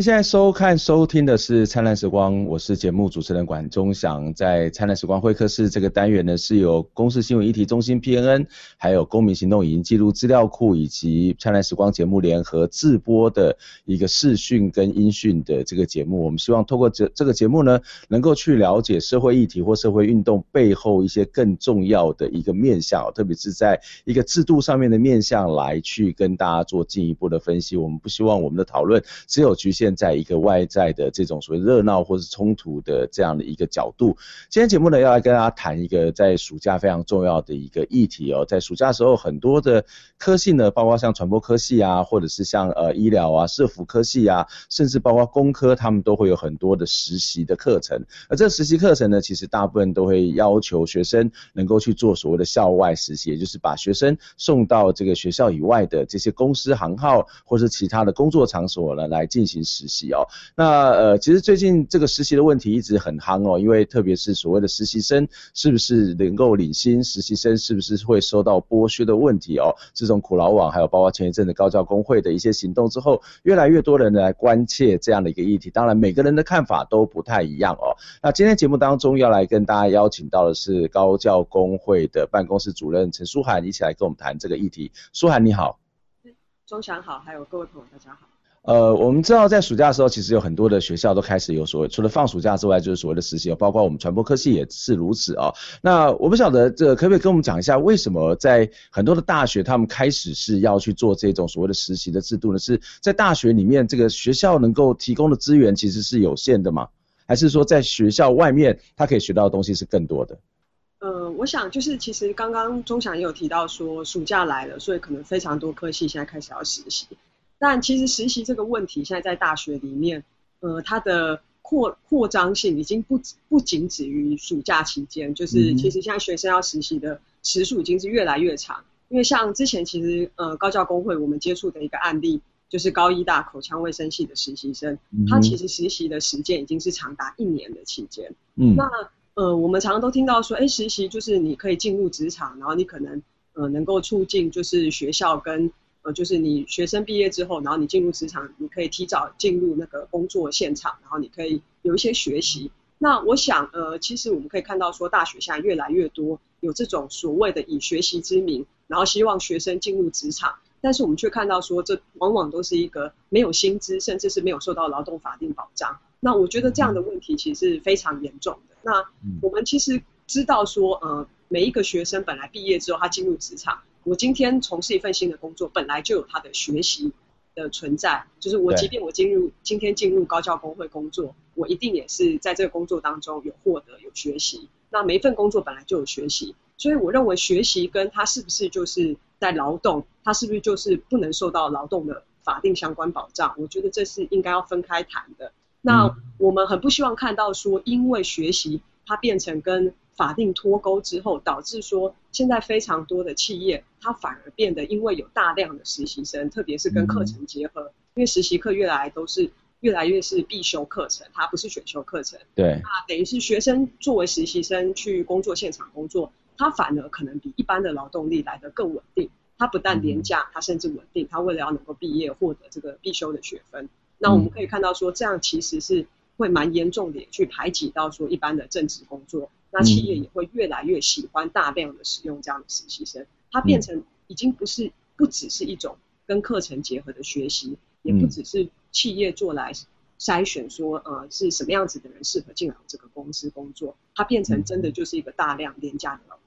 现在收看、收听的是《灿烂时光》，我是节目主持人管中祥。在《灿烂时光会客室》这个单元呢，是由公司新闻议题中心 PNN，还有公民行动影音记录资料库以及《灿烂时光》节目联合制播的一个视讯跟音讯的这个节目。我们希望透过这这个节目呢，能够去了解社会议题或社会运动背后一些更重要的一个面向，特别是在一个制度上面的面向来去跟大家做进一步的分析。我们不希望我们的讨论只有局限。在一个外在的这种所谓热闹或是冲突的这样的一个角度，今天节目呢要来跟大家谈一个在暑假非常重要的一个议题哦，在暑假的时候，很多的科系呢，包括像传播科系啊，或者是像呃医疗啊、社福科系啊，甚至包括工科，他们都会有很多的实习的课程。而这实习课程呢，其实大部分都会要求学生能够去做所谓的校外实习，也就是把学生送到这个学校以外的这些公司行号或是其他的工作场所呢，来进行实实习哦，那呃，其实最近这个实习的问题一直很夯哦，因为特别是所谓的实习生是不是能够领薪，实习生是不是会受到剥削的问题哦。自从苦劳网还有包括前一阵的高教工会的一些行动之后，越来越多人来关切这样的一个议题。当然，每个人的看法都不太一样哦。那今天节目当中要来跟大家邀请到的是高教工会的办公室主任陈书涵，一起来跟我们谈这个议题。书涵你好，中祥好，还有各位朋友大家好。呃，我们知道在暑假的时候，其实有很多的学校都开始有所谓，除了放暑假之外，就是所谓的实习，包括我们传播科系也是如此啊、那我不晓得，这可不可以跟我们讲一下，为什么在很多的大学，他们开始是要去做这种所谓的实习的制度呢？是在大学里面，这个学校能够提供的资源其实是有限的吗？还是说在学校外面，他可以学到的东西是更多的？呃，我想就是其实刚刚中祥也有提到说，暑假来了，所以可能非常多科系现在开始要实习。但其实实习这个问题，现在在大学里面，呃，它的扩扩张性已经不不仅止于暑假期间，就是其实现在学生要实习的时数已经是越来越长。因为像之前其实呃高教工会我们接触的一个案例，就是高医大口腔卫生系的实习生，他其实实习的时间已经是长达一年的期间。嗯，那呃我们常常都听到说，哎，实习就是你可以进入职场，然后你可能呃能够促进就是学校跟呃，就是你学生毕业之后，然后你进入职场，你可以提早进入那个工作现场，然后你可以有一些学习。那我想，呃，其实我们可以看到说，大学现在越来越多有这种所谓的以学习之名，然后希望学生进入职场，但是我们却看到说，这往往都是一个没有薪资，甚至是没有受到劳动法定保障。那我觉得这样的问题其实是非常严重的。那我们其实知道说，呃，每一个学生本来毕业之后，他进入职场。我今天从事一份新的工作，本来就有它的学习的存在。就是我，即便我进入今天进入高教工会工作，我一定也是在这个工作当中有获得有学习。那每一份工作本来就有学习，所以我认为学习跟它是不是就是在劳动，它是不是就是不能受到劳动的法定相关保障？我觉得这是应该要分开谈的。那我们很不希望看到说，因为学习它变成跟法定脱钩之后，导致说现在非常多的企业，它反而变得因为有大量的实习生，特别是跟课程结合，因为实习课越来都是越来越是必修课程，它不是选修课程。对。那等于是学生作为实习生去工作现场工作，他反而可能比一般的劳动力来得更稳定。他不但廉价，他甚至稳定。他为了要能够毕业获得这个必修的学分，那我们可以看到说，这样其实是会蛮严重的，去排挤到说一般的正职工作。那企业也会越来越喜欢大量的使用这样的实习生，它变成已经不是不只是一种跟课程结合的学习，也不只是企业做来筛选说呃是什么样子的人适合进来这个公司工作，它变成真的就是一个大量廉价的劳动。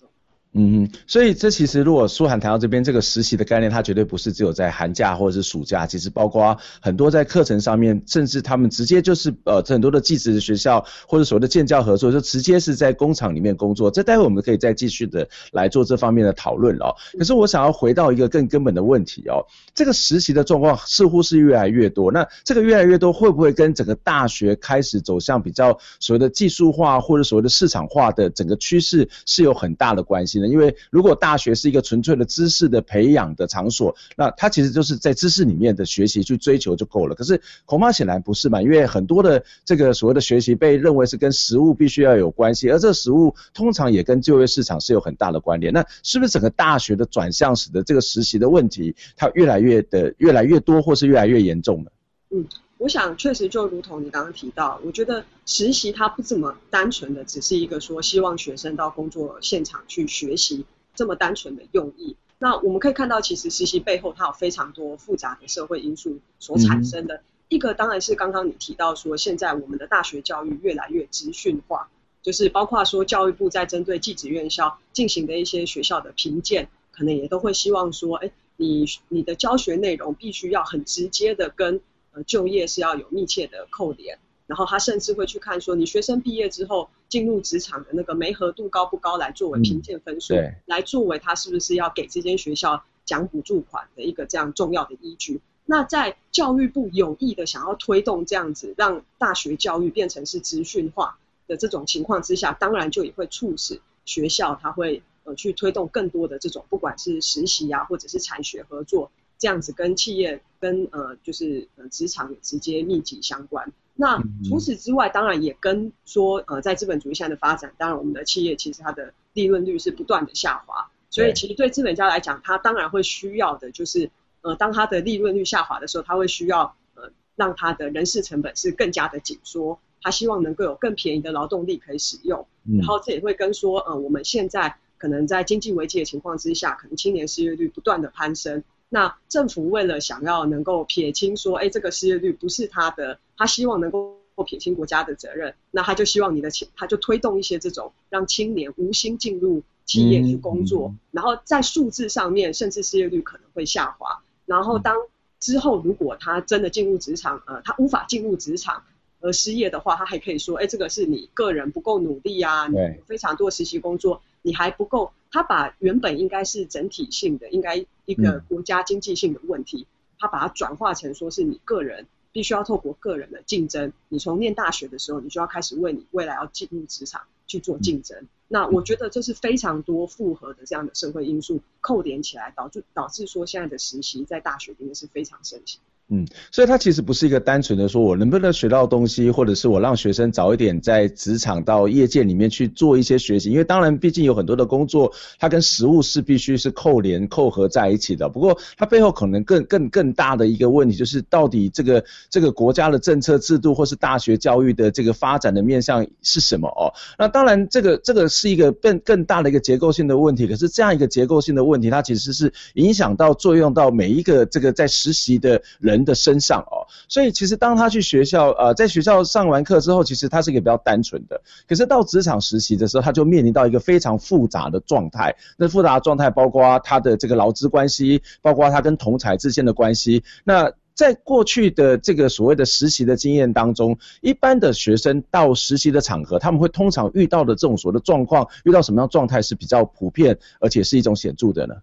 嗯嗯，所以这其实如果舒涵谈到这边这个实习的概念，它绝对不是只有在寒假或者是暑假，其实包括很多在课程上面，甚至他们直接就是呃很多的技职的学校或者所谓的建教合作，就直接是在工厂里面工作。这待会我们可以再继续的来做这方面的讨论哦。可是我想要回到一个更根本的问题哦，这个实习的状况似乎是越来越多，那这个越来越多会不会跟整个大学开始走向比较所谓的技术化或者所谓的市场化的整个趋势是有很大的关系因为如果大学是一个纯粹的知识的培养的场所，那它其实就是在知识里面的学习去追求就够了。可是恐怕显然不是嘛，因为很多的这个所谓的学习被认为是跟实务必须要有关系，而这个实务通常也跟就业市场是有很大的关联。那是不是整个大学的转向使得这个实习的问题它越来越的越来越多，或是越来越严重呢？嗯。我想确实就如同你刚刚提到，我觉得实习它不这么单纯的只是一个说希望学生到工作现场去学习这么单纯的用意。那我们可以看到，其实实习背后它有非常多复杂的社会因素所产生的。一个当然是刚刚你提到说，现在我们的大学教育越来越资讯化，就是包括说教育部在针对技职院校进行的一些学校的评鉴，可能也都会希望说，哎，你你的教学内容必须要很直接的跟呃就业是要有密切的扣连。然后他甚至会去看说，你学生毕业之后进入职场的那个媒合度高不高，来作为评鉴分数，嗯，来作为他是不是要给这间学校奖补助款的一个这样重要的依据。那在教育部有意的想要推动这样子，让大学教育变成是资讯化的这种情况之下，当然就也会促使学校他会呃去推动更多的这种不管是实习啊，或者是产学合作这样子跟企业跟呃就是呃职场也直接密集相关。那除此之外，当然也跟说，呃，在资本主义下的发展，当然我们的企业其实它的利润率是不断的下滑，所以其实对资本家来讲，他当然会需要的就是，呃，当他的利润率下滑的时候，他会需要，呃，让他的人事成本是更加的紧缩，他希望能够有更便宜的劳动力可以使用，然后这也会跟说，呃，我们现在可能在经济危机的情况之下，可能青年失业率不断的攀升。那政府为了想要能够撇清说，哎，这个失业率不是他的，他希望能够撇清国家的责任，那他就希望你的钱，他就推动一些这种让青年无心进入企业去工作，嗯嗯、然后在数字上面，甚至失业率可能会下滑。然后当之后如果他真的进入职场，呃，他无法进入职场而失业的话，他还可以说，哎，这个是你个人不够努力啊，你非常多实习工作，你还不够。他把原本应该是整体性的，应该一个国家经济性的问题，他把它转化成说是你个人必须要透过个人的竞争，你从念大学的时候，你就要开始为你未来要进入职场去做竞争。那我觉得这是非常多复合的这样的社会因素扣连起来，导致导致说现在的实习在大学里面是非常盛行。嗯，所以它其实不是一个单纯的说我能不能学到东西，或者是我让学生早一点在职场到业界里面去做一些学习，因为当然毕竟有很多的工作，它跟实务是必须是扣连扣合在一起的。不过它背后可能更更更大的一个问题就是，到底这个这个国家的政策制度或是大学教育的这个发展的面向是什么哦？那当然这个这个是一个更更大的一个结构性的问题。可是这样一个结构性的问题，它其实是影响到作用到每一个这个在实习的人的身上哦，所以其实当他去学校，呃，在学校上完课之后，其实他是一个比较单纯的。可是到职场实习的时候，他就面临到一个非常复杂的状态。那复杂的状态包括他的这个劳资关系，包括他跟同侪之间的关系。那在过去的这个所谓的实习的经验当中，一般的学生到实习的场合，他们会通常遇到的这种所谓的状况，遇到什么样状态是比较普遍，而且是一种显著的呢？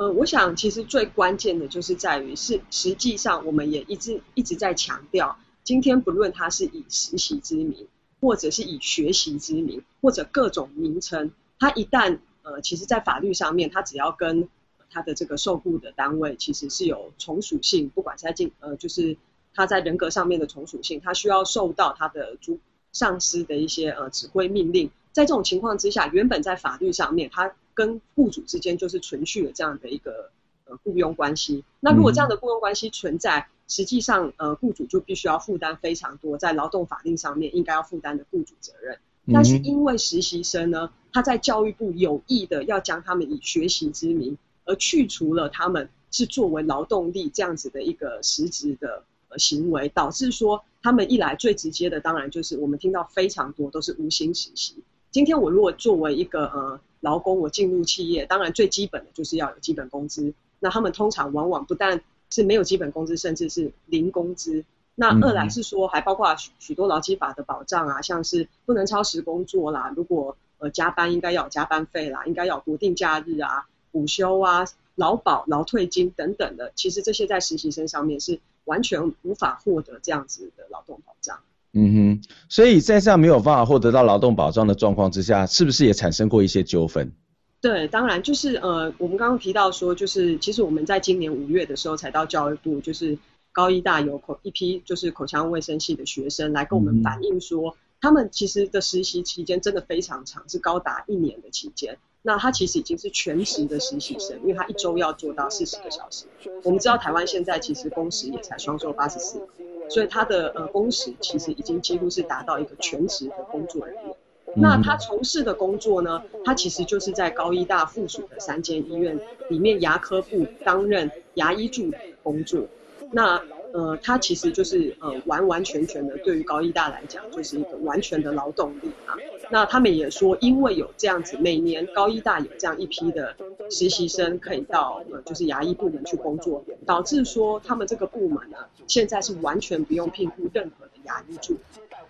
呃，我想其实最关键的就是在于是实际上我们也一直一直在强调，今天不论他是以实习之名，或者是以学习之名，或者各种名称，他一旦呃，其实在法律上面，他只要跟他的这个受雇的单位其实是有从属性，不管是在进呃，就是他在人格上面的从属性，他需要受到他的主上司的一些呃指挥命令，在这种情况之下，原本在法律上面他。跟雇主之间就是存续了这样的一个呃雇佣关系。那如果这样的雇佣关系存在，实际上呃雇主就必须要负担非常多在劳动法令上面应该要负担的雇主责任。但是因为实习生呢，他在教育部有意的要将他们以学习之名，而去除了他们是作为劳动力这样子的一个实质的呃行为，导致说他们一来最直接的当然就是我们听到非常多都是无薪实习。今天我如果作为一个呃。劳工，我进入企业，当然最基本的就是要有基本工资。那他们通常往往不但是没有基本工资，甚至是零工资。那二来是说，还包括许许多劳基法的保障啊，像是不能超时工作啦，如果呃加班应该要有加班费啦，应该要有国定假日啊、午休啊、劳保、劳退金等等的。其实这些在实习生上面是完全无法获得这样子的劳动保障。嗯哼，所以在这样没有办法获得到劳动保障的状况之下，是不是也产生过一些纠纷？对，当然就是呃，我们刚刚提到说，就是其实我们在今年五月的时候才到教育部，就是高一大有口一批就是口腔卫生系的学生来跟我们反映说，他们其实的实习期间真的非常长，是高达一年的期间。那他其实已经是全职的实习生，因为他一周要做到四十个小时。我们知道台湾现在其实工时也才双周八十四。所以他的呃工时其实已经几乎是达到一个全职的工作人员。那他从事的工作呢，他其实就是在高医大附属的三间医院里面牙科部担任牙医助理的工作。那呃，他其实就是呃完完全全的对于高医大来讲，就是一个完全的劳动力啊。那他们也说，因为有这样子，每年高医大有这样一批的实习生可以到呃就是牙医部门去工作，导致说他们这个部门呢，现在是完全不用聘雇任何的牙医助理。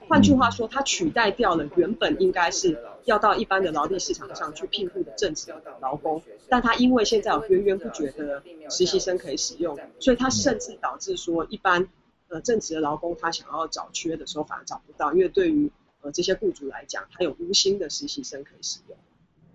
换句话说，它取代掉了原本应该是要到一般的劳力市场上去聘雇的正职的劳工，但它因为现在有源源不绝的实习生可以使用，所以它甚至导致说一般呃正职的劳工他想要找缺的时候反而找不到，因为对于呃这些雇主来讲，他有无薪的实习生可以使用。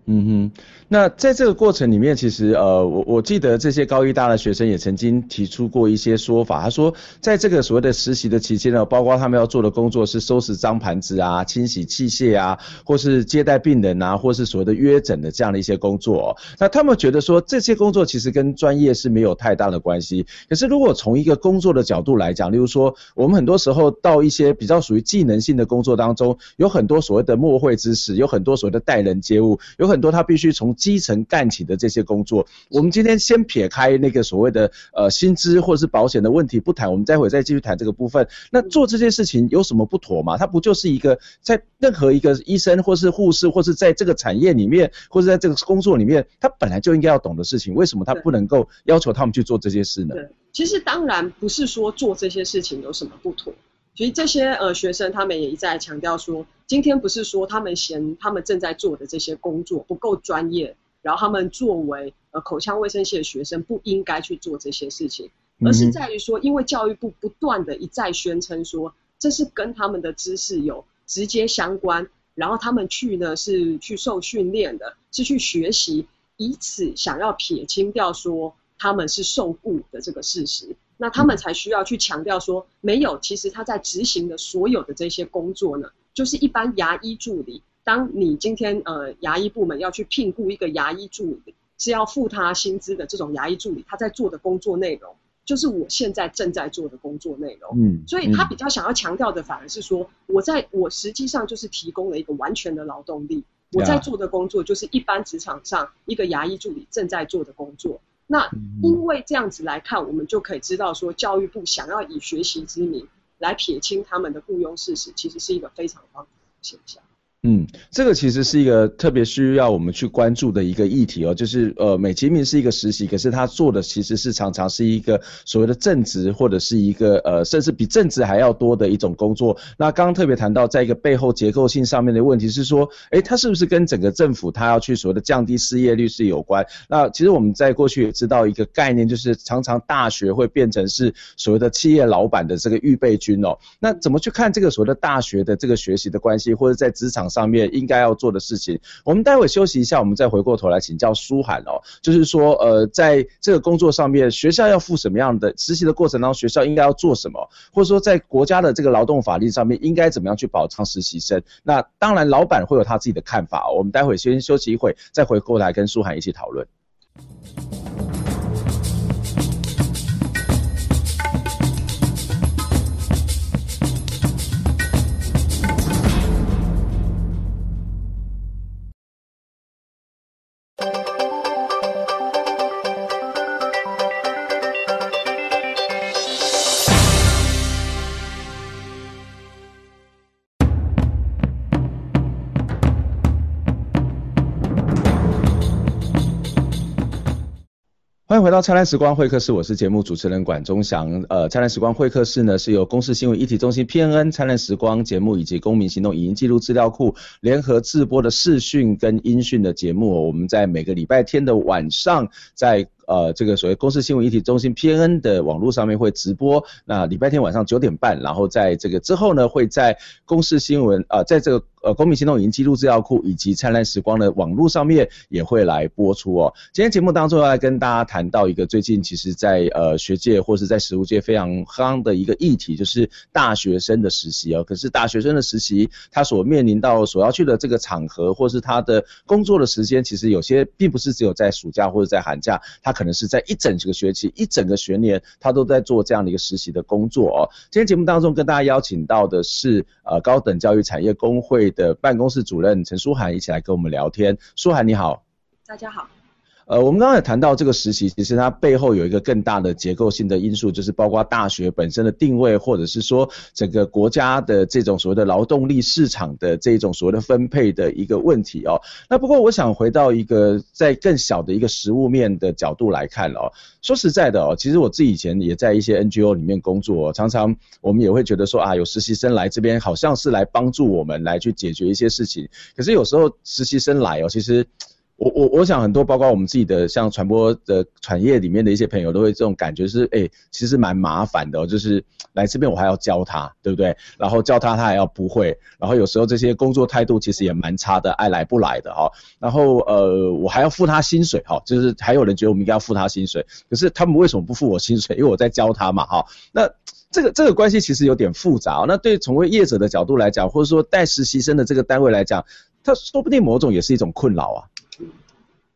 嗯哼，那在这个过程里面，其实呃，我我记得这些高一大的学生也曾经提出过一些说法。他说，在这个所谓的实习的期间呢，包括他们要做的工作是收拾脏盘子啊、清洗器械啊，或是接待病人啊，或是所谓的约诊的这样的一些工作哦。那他们觉得说，这些工作其实跟专业是没有太大的关系。可是如果从一个工作的角度来讲，例如说，我们很多时候到一些比较属于技能性的工作当中，有很多所谓的默会知识，有很多所谓的待人接物，有很很多他必须从基层干起的这些工作，我们今天先撇开那个所谓的呃薪资或者是保险的问题不谈，我们待会再继续谈这个部分。那做这件事情有什么不妥吗？它不就是一个在任何一个医生或是护士或是在这个产业里面或者在这个工作里面，他本来就应该要懂的事情，为什么他不能够要求他们去做这些事呢？对，其实当然不是说做这些事情有什么不妥。其实这些呃学生他们也一再强调说，今天不是说他们嫌他们正在做的这些工作不够专业，然后他们作为呃口腔卫生系的学生不应该去做这些事情，而是在于说，因为教育部不断的一再宣称说，这是跟他们的知识有直接相关，然后他们去呢是去受训练的，是去学习，以此想要撇清掉说他们是受雇的这个事实。那他们才需要去强调说，没有，其实他在执行的所有的这些工作呢，就是一般牙医助理。当你今天呃牙医部门要去聘雇一个牙医助理，是要付他薪资的这种牙医助理，他在做的工作内容，就是我现在正在做的工作内容。嗯，所以他比较想要强调的反而是说，我在我实际上就是提供了一个完全的劳动力，我在做的工作就是一般职场上一个牙医助理正在做的工作。那因为这样子来看，我们就可以知道说，教育部想要以学习之名来撇清他们的雇佣事实，其实是一个非常荒唐的现象。嗯，这个其实是一个特别需要我们去关注的一个议题哦，就是呃，美其名是一个实习，可是他做的其实是常常是一个所谓的正职，或者是一个呃，甚至比正职还要多的一种工作。那刚刚特别谈到，在一个背后结构性上面的问题是说，诶，它是不是跟整个政府它要去所谓的降低失业率是有关？那其实我们在过去也知道一个概念，就是常常大学会变成是所谓的企业老板的这个预备军哦。那怎么去看这个所谓的大学的这个学习的关系，或者在职场上？面应该要做的事情，我们待会休息一下，我们再回过头来请教书涵哦。就是说，呃，在这个工作上面，学校要负什么样的实习的过程当中，学校应该要做什么，或者说在国家的这个劳动法令上面，应该怎么样去保障实习生？那当然，老板会有他自己的看法。我们待会先休息一会，再回过来跟书涵一起讨论。回到灿烂时光会客室，我是节目主持人管中祥。呃，灿烂时光会客室呢是由公司新闻一体中心 PNN、灿烂时光节目以及公民行动影音记录资料库联合制播的视讯跟音讯的节目。我们在每个礼拜天的晚上，在呃这个所谓公视新闻议题中心 PNN 的网络上面会直播。那礼拜天晚上九点半，然后在这个之后呢，会在公视新闻啊、呃，在这个。呃，公民行动影音记录资料库以及灿烂时光的网络上面也会来播出哦。今天节目当中要来跟大家谈到一个最近其实在呃学界或是在实务界非常夯的一个议题，就是大学生的实习哦。可是大学生的实习，他所面临到所要去的这个场合，或是他的工作的时间，其实有些并不是只有在暑假或者在寒假，他可能是在一整个学期、一整个学年，他都在做这样的一个实习的工作哦。今天节目当中跟大家邀请到的是呃高等教育产业工会的办公室主任陈书涵，一起来跟我们聊天。书涵你好，大家好。呃，我们刚才谈到这个实习，其实它背后有一个更大的结构性的因素，就是包括大学本身的定位，或者是说整个国家的这种所谓的劳动力市场的这种所谓的分配的一个问题哦。那不过我想回到一个在更小的一个实物面的角度来看哦，说实在的哦，其实我自己以前也在一些 NGO 里面工作，常常我们也会觉得说啊，有实习生来这边好像是来帮助我们来去解决一些事情，可是有时候实习生来哦，其实。我我我想很多，包括我们自己的像传播的产业里面的一些朋友，都会这种感觉是，哎、其实蛮麻烦的，就是来这边我还要教他，对不对？然后教他他还要不会，然后有时候这些工作态度其实也蛮差的，爱来不来的哈。然后呃，我还要付他薪水哈，就是还有人觉得我们应该要付他薪水，可是他们为什么不付我薪水？因为我在教他嘛哈。那这个这个关系其实有点复杂。那对从业者的角度来讲，或者说带实习生的这个单位来讲，他说不定某种也是一种困扰啊。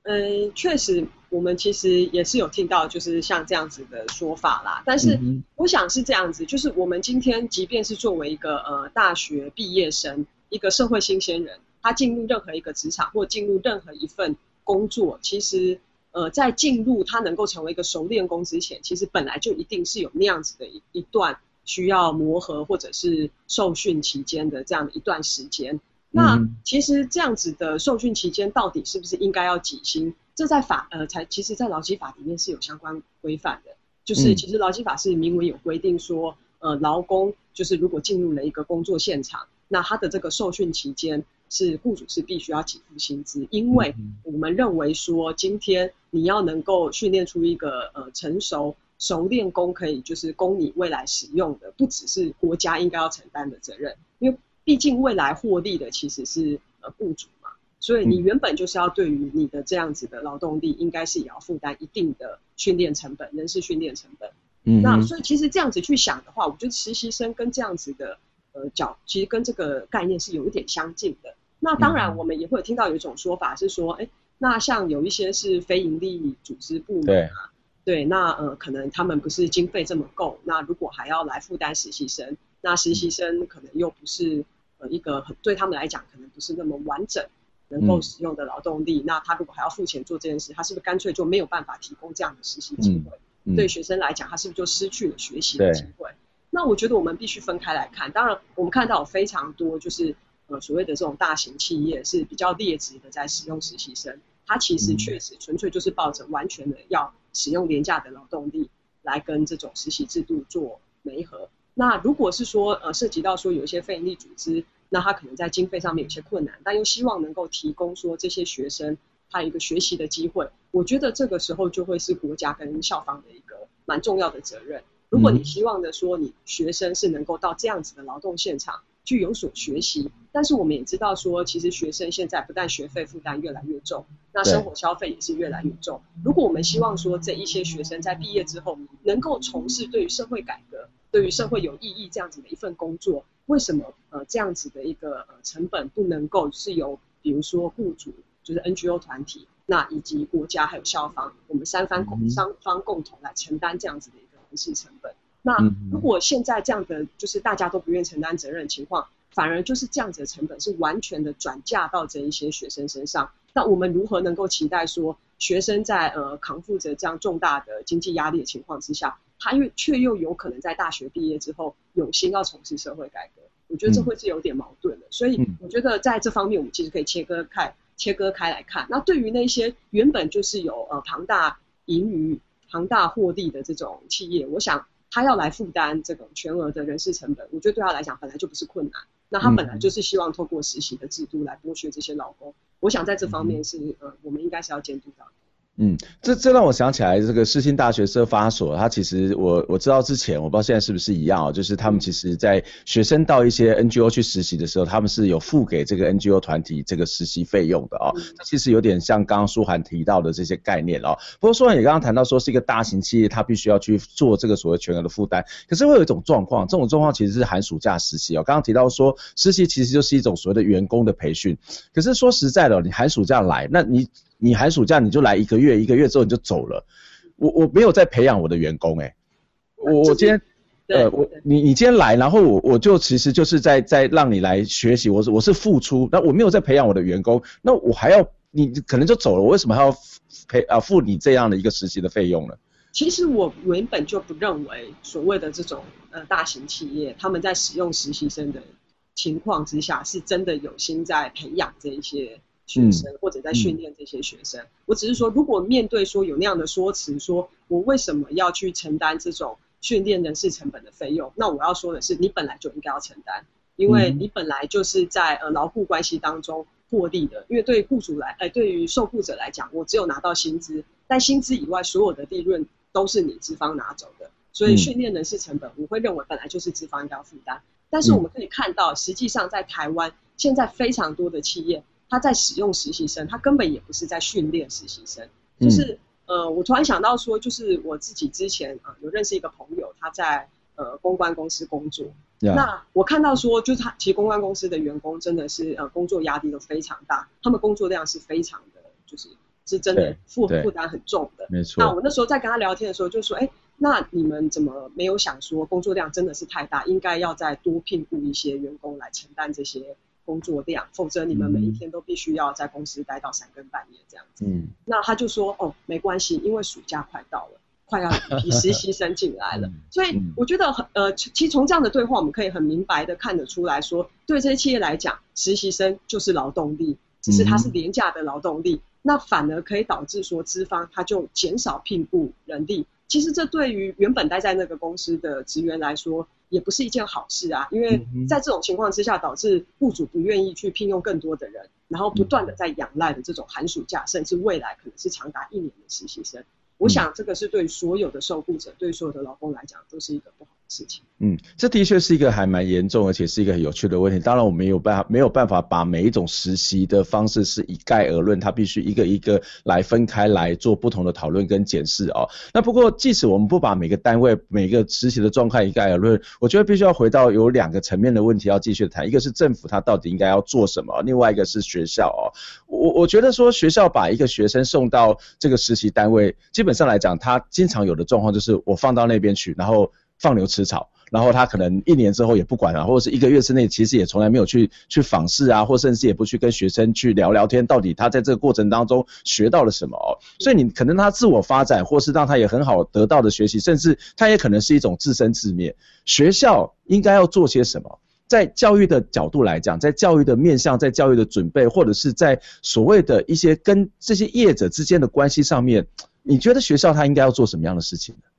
嗯，确实，我们其实也是有听到，就是像这样子的说法啦。但是，我想是这样子，就是我们今天即便是作为一个呃大学毕业生，一个社会新鲜人，他进入任何一个职场或进入任何一份工作，其实呃在进入他能够成为一个熟练工之前，其实本来就一定是有那样子的一一段需要磨合或者是受训期间的这样的一段时间。那其实这样子的受训期间，到底是不是应该要给薪？这在法呃才，其实，在劳基法里面是有相关规范的。就是其实劳基法是明文有规定说，呃，劳工就是如果进入了一个工作现场，那他的这个受训期间是雇主是必须要给付薪资，因为我们认为说，今天你要能够训练出一个呃成熟熟练工，可以就是供你未来使用的，不只是国家应该要承担的责任，因为。毕竟未来获利的其实是呃雇主嘛，所以你原本就是要对于你的这样子的劳动力，应该是也要负担一定的训练成本、人事训练成本。嗯，那所以其实这样子去想的话，我觉得实习生跟这样子的呃角，其实跟这个概念是有一点相近的。那当然，我们也会有听到有一种说法是说，哎，那像有一些是非营利组织部门啊，对，对，那呃可能他们不是经费这么够，那如果还要来负担实习生，那实习生可能又不是。呃，一个很对他们来讲，可能不是那么完整能够使用的劳动力。嗯、那他如果还要付钱做这件事，他是不是干脆就没有办法提供这样的实习机会？对学生来讲，他是不是就失去了学习的机会？那我觉得我们必须分开来看。当然，我们看到有非常多就是呃所谓的这种大型企业是比较劣质的在使用实习生，他其实确实纯粹就是抱着完全的要使用廉价的劳动力来跟这种实习制度做媒合。那如果是说，呃，涉及到说有一些非营利组织，那他可能在经费上面有些困难，但又希望能够提供说这些学生他一个学习的机会，我觉得这个时候就会是国家跟校方的一个蛮重要的责任。如果你希望的说你学生是能够到这样子的劳动现场去有所学习，但是我们也知道说，其实学生现在不但学费负担越来越重，那生活消费也是越来越重。如果我们希望说这一些学生在毕业之后能够从事对于社会改革，对于社会有意义这样子的一份工作，为什么呃这样子的一个呃成本不能够是由比如说雇主就是 NGO 团体，那以及国家还有校方，我们三方共三方共同来承担这样子的一个人事成本？那如果现在这样的就是大家都不愿意承担责任的情况，反而就是这样子的成本是完全的转嫁到这一些学生身上，那我们如何能够期待说学生在呃扛负着这样重大的经济压力的情况之下，他又却又有可能在大学毕业之后有心要从事社会改革，我觉得这会是有点矛盾的。所以我觉得在这方面，我们其实可以切割开、切割开来看。那对于那些原本就是有呃庞大盈余、庞大获利的这种企业，我想他要来负担这种全额的人事成本，我觉得对他来讲本来就不是困难。那他本来就是希望透过实习的制度来剥削这些劳工，我想在这方面是呃我们应该是要监督到的。嗯，这这让我想起来，这个世新大学社发所，它其实我我知道之前，我不知道现在是不是一样哦，就是他们其实在学生到一些 NGO 去实习的时候，他们是有付给这个 NGO 团体这个实习费用的哦。这其实有点像刚刚舒涵提到的这些概念哦。不过舒涵也刚刚谈到说，是一个大型企业，它必须要去做这个所谓全额的负担。可是会有一种状况，这种状况其实是寒暑假实习哦。刚刚提到说，实习其实就是一种所谓的员工的培训。可是说实在的，你寒暑假来，那你。你寒暑假你就来一个月，一个月之后你就走了，我我没有在培养我的员工哎、欸，我我今天。呃，我你你今天来，然后我我就其实就是在在让你来学习，我是我是付出，那我没有在培养我的员工，那我还要你可能就走了，我为什么还要赔啊付你这样的一个实习的费用呢？其实我原本就不认为所谓的这种呃大型企业他们在使用实习生的情况之下，是真的有心在培养这一些学生，嗯、或者在训练这些学生。嗯、我只是说，如果面对说有那样的说辞，说我为什么要去承担这种。训练人事成本的费用，那我要说的是，你本来就应该要承担，因为你本来就是在呃劳雇关系当中获利的。因为对于雇主来，呃，对于受雇者来讲，我只有拿到薪资，但薪资以外所有的利润都是你资方拿走的。所以训练人事成本，我会认为本来就是资方应该要负担。但是我们可以看到，实际上在台湾现在非常多的企业，他在使用实习生，他根本也不是在训练实习生，就是。呃，我突然想到说，就是我自己之前啊、呃、有认识一个朋友，他在呃公关公司工作。那我看到说，就是他其实公关公司的员工真的是呃工作压力都非常大，他们工作量是非常的，就是是真的负负担很重的。没错。那我那时候在跟他聊天的时候就说，哎，那你们怎么没有想说工作量真的是太大，应该要再多聘雇一些员工来承担这些？工作量，否则你们每一天都必须要在公司待到三更半夜这样子。嗯，那他就说，哦，没关系，因为暑假快到了，快要一批实习生进来了，嗯、所以我觉得很呃，其实从这样的对话，我们可以很明白的看得出来说，对这些企业来讲，实习生就是劳动力，只是他是廉价的劳动力，嗯、那反而可以导致说资方他就减少聘雇人力。其实这对于原本待在那个公司的职员来说，也不是一件好事啊，因为在这种情况之下，导致雇主不愿意去聘用更多的人，然后不断的在仰赖的这种寒暑假，甚至未来可能是长达一年的实习生。我想这个是对所有的受雇者，对所有的劳工来讲，都是一个不好的事情。嗯，这的确是一个还蛮严重，而且是一个很有趣的问题。当然，我们有办法没有办法把每一种实习的方式是一概而论，它必须一个一个来分开来做不同的讨论跟检视哦。那不过，即使我们不把每个单位每个实习的状况一概而论，我觉得必须要回到有两个层面的问题要继续谈，一个是政府它到底应该要做什么，另外一个是学校哦。我我觉得说学校把一个学生送到这个实习单位，基本上来讲，他经常有的状况就是我放到那边去，然后。放牛吃草，然后他可能一年之后也不管了，或者是一个月之内，其实也从来没有去去访视啊，或甚至也不去跟学生去聊聊天，到底他在这个过程当中学到了什么哦。所以你可能他自我发展，或是让他也很好得到的学习，甚至他也可能是一种自生自灭。学校应该要做些什么？在教育的角度来讲，在教育的面向，在教育的准备，或者是在所谓的一些跟这些业者之间的关系上面，你觉得学校他应该要做什么样的事情呢？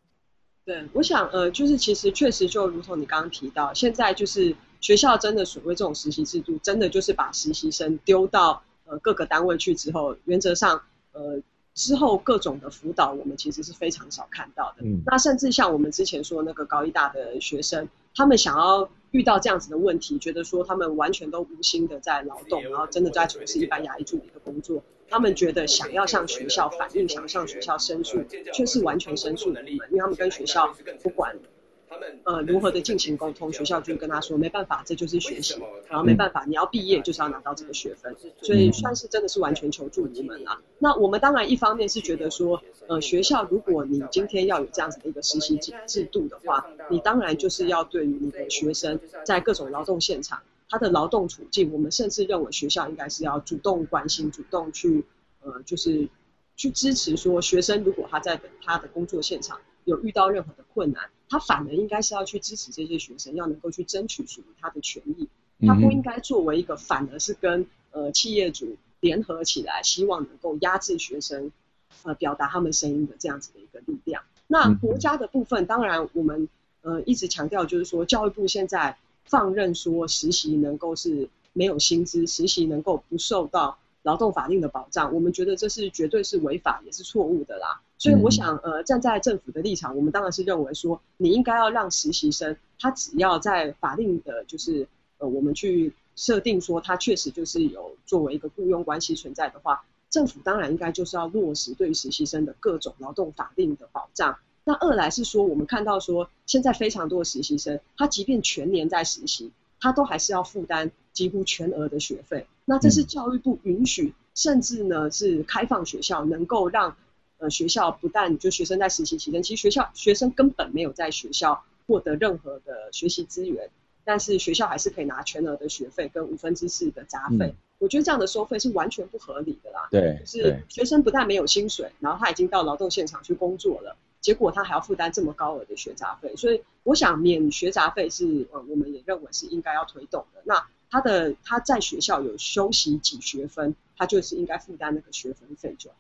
对，我想呃，就是其实确实就如同你刚刚提到，现在就是学校真的所谓这种实习制度，真的就是把实习生丢到呃各个单位去之后，原则上呃之后各种的辅导，我们其实是非常少看到的。嗯，那甚至像我们之前说那个高一大的学生，他们想要遇到这样子的问题，觉得说他们完全都无心的在劳动，然后真的在从事一般牙医助理的工作。他们觉得想要向学校反映，想要向学校申诉，却是完全申诉无门，因为他们跟学校不管，呃，如何的进行沟通，学校就跟他说没办法，这就是学习，然后没办法，你要毕业就是要拿到这个学分，所以算是真的是完全求助无门啦。那我们当然一方面是觉得说，呃，学校如果你今天要有这样子的一个实习制制度的话，你当然就是要对于你的学生在各种劳动现场。他的劳动处境，我们甚至认为学校应该是要主动关心、主动去，呃，就是去支持说，学生如果他在他的工作现场有遇到任何的困难，他反而应该是要去支持这些学生，要能够去争取属于他的权益。他不应该作为一个反而是跟呃企业主联合起来，希望能够压制学生，呃，表达他们声音的这样子的一个力量。那国家的部分，当然我们呃一直强调就是说，教育部现在。放任说实习能够是没有薪资，实习能够不受到劳动法令的保障，我们觉得这是绝对是违法也是错误的啦。所以我想，呃，站在政府的立场，我们当然是认为说，你应该要让实习生，他只要在法令的，就是呃，我们去设定说他确实就是有作为一个雇佣关系存在的话，政府当然应该就是要落实对于实习生的各种劳动法令的保障。那二来是说，我们看到说，现在非常多的实习生，他即便全年在实习，他都还是要负担几乎全额的学费。那这是教育部允许，甚至呢是开放学校能够让呃学校不但就学生在实习期间，其实学校学生根本没有在学校获得任何的学习资源，但是学校还是可以拿全额的学费跟五分之四的杂费。嗯我觉得这样的收费是完全不合理的啦。对，是学生不但没有薪水，然后他已经到劳动现场去工作了，结果他还要负担这么高额的学杂费，所以我想免学杂费是呃，我们也认为是应该要推动的。那他的他在学校有修习几学分，他就是应该负担那个学分费就好。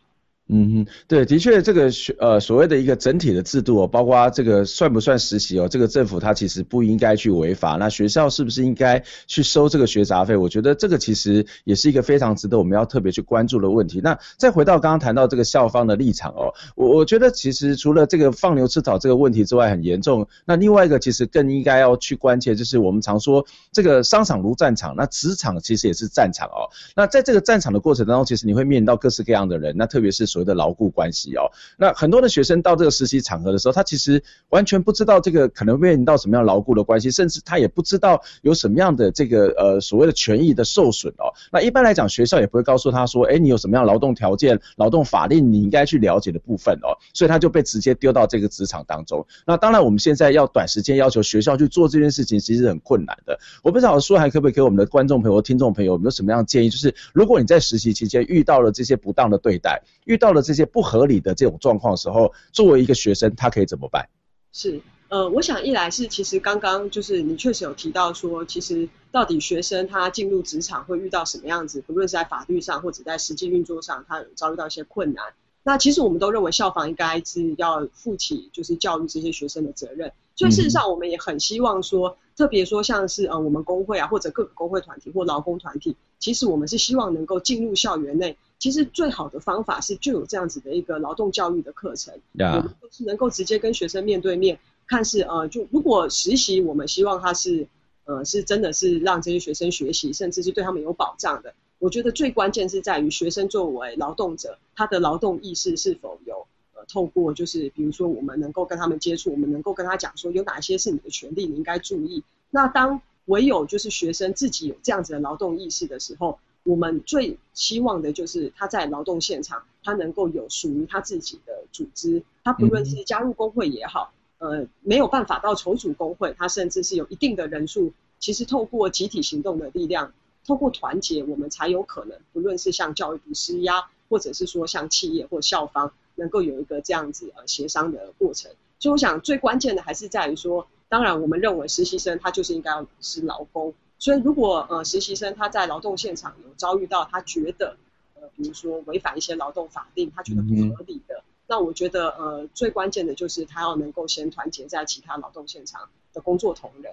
嗯哼，对，的确，这个学呃所谓的一个整体的制度哦，包括这个算不算实习哦，这个政府它其实不应该去违法。那学校是不是应该去收这个学杂费？我觉得这个其实也是一个非常值得我们要特别去关注的问题。那再回到刚刚谈到这个校方的立场哦，我我觉得其实除了这个放牛吃草这个问题之外很严重，那另外一个其实更应该要去关切，就是我们常说这个商场如战场，那职场其实也是战场哦。那在这个战场的过程当中，其实你会面临到各式各样的人，那特别是所谓的牢固关系哦，那很多的学生到这个实习场合的时候，他其实完全不知道这个可能面临到什么样牢固的关系，甚至他也不知道有什么样的这个呃所谓的权益的受损哦。那一般来讲，学校也不会告诉他说，哎，你有什么样劳动条件、劳动法令你应该去了解的部分哦，所以他就被直接丢到这个职场当中。那当然，我们现在要短时间要求学校去做这件事情，其实很困难的。我不知道说还可不可以给我们的观众朋友、听众朋友有没有什么样的建议，就是如果你在实习期间遇到了这些不当的对待，遇到了这些不合理的这种状况的时候，作为一个学生，他可以怎么办？是，呃，我想一来是其实刚刚就是你确实有提到说，其实到底学生他进入职场会遇到什么样子，不论是在法律上或者在实际运作上，他有遭遇到一些困难。那其实我们都认为校方应该是要负起就是教育这些学生的责任。所以事实上，我们也很希望说，特别说像是呃我们工会啊，或者各个工会团体或劳工团体，其实我们是希望能够进入校园内。其实最好的方法是就有这样子的一个劳动教育的课程.我们是能够直接跟学生面对面，看是呃就如果实习，我们希望他是呃是真的是让这些学生学习，甚至是对他们有保障的。我觉得最关键是在于学生作为劳动者，他的劳动意识是否有呃透过就是比如说我们能够跟他们接触，我们能够跟他讲说有哪些是你的权利，你应该注意。那当唯有就是学生自己有这样子的劳动意识的时候，我们最希望的就是他在劳动现场，他能够有属于他自己的组织，他不论是加入工会也好，呃，没有办法到筹组工会，他甚至是有一定的人数，其实透过集体行动的力量。透过团结，我们才有可能，不论是向教育部施压，或者是说向企业或校方，能够有一个这样子呃协商的过程。所以我想最关键的还是在于说，当然我们认为实习生他就是应该要是劳工，所以如果呃实习生他在劳动现场有遭遇到他觉得呃比如说违反一些劳动法令，他觉得不合理的，那我觉得呃最关键的就是他要能够先团结在其他劳动现场的工作同仁。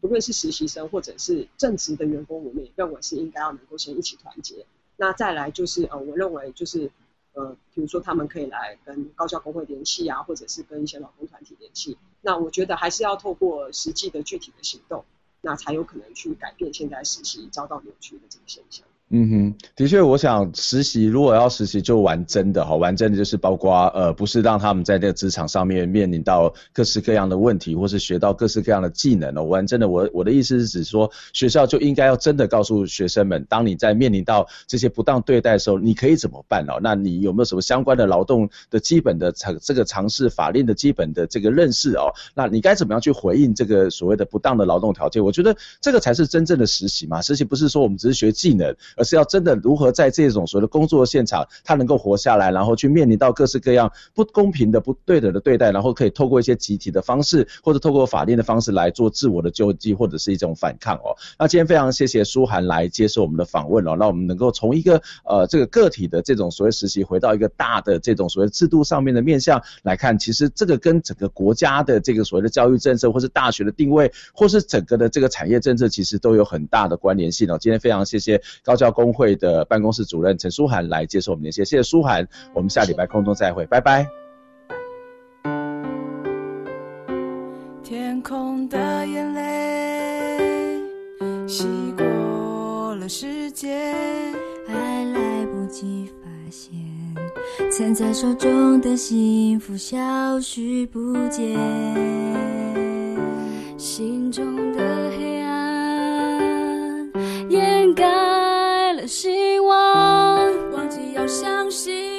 不论是实习生或者是正职的员工，我们也认为是应该要能够先一起团结。那再来就是呃，我认为就是呃，比如说他们可以来跟高校工会联系啊，或者是跟一些劳工团体联系。那我觉得还是要透过实际的具体的行动，那才有可能去改变现在实习遭到扭曲的这个现象。嗯哼，的确，我想实习如果要实习就玩真的哈，玩真的就是包括呃，不是让他们在这个职场上面面临到各式各样的问题，或是学到各式各样的技能哦。玩真的，我我的意思是指说，学校就应该要真的告诉学生们，当你在面临到这些不当对待的时候，你可以怎么办哦？那你有没有什么相关的劳动的基本的尝这个尝试法令的基本的这个认识哦？那你该怎么样去回应这个所谓的不当的劳动条件？我觉得这个才是真正的实习嘛。实习不是说我们只是学技能。而是要真的如何在这种所谓的工作现场，他能够活下来，然后去面临到各式各样不公平的、不对等的对待，然后可以透过一些集体的方式，或者透过法令的方式来做自我的救济，或者是一种反抗哦。那今天非常谢谢书涵来接受我们的访问哦，那我们能够从一个呃这个个体的这种所谓实习，回到一个大的这种所谓制度上面的面向来看，其实这个跟整个国家的这个所谓的教育政策，或是大学的定位，或是整个的这个产业政策，其实都有很大的关联性哦。今天非常谢谢高教。工会的办公室主任陈舒涵来接受我们连线。谢谢舒涵，我们下礼拜空中再会，拜拜。天空的眼泪洗过了世界，还来不及发现，攥在手中的幸福消失不见，心中的。希望。忘记要相信。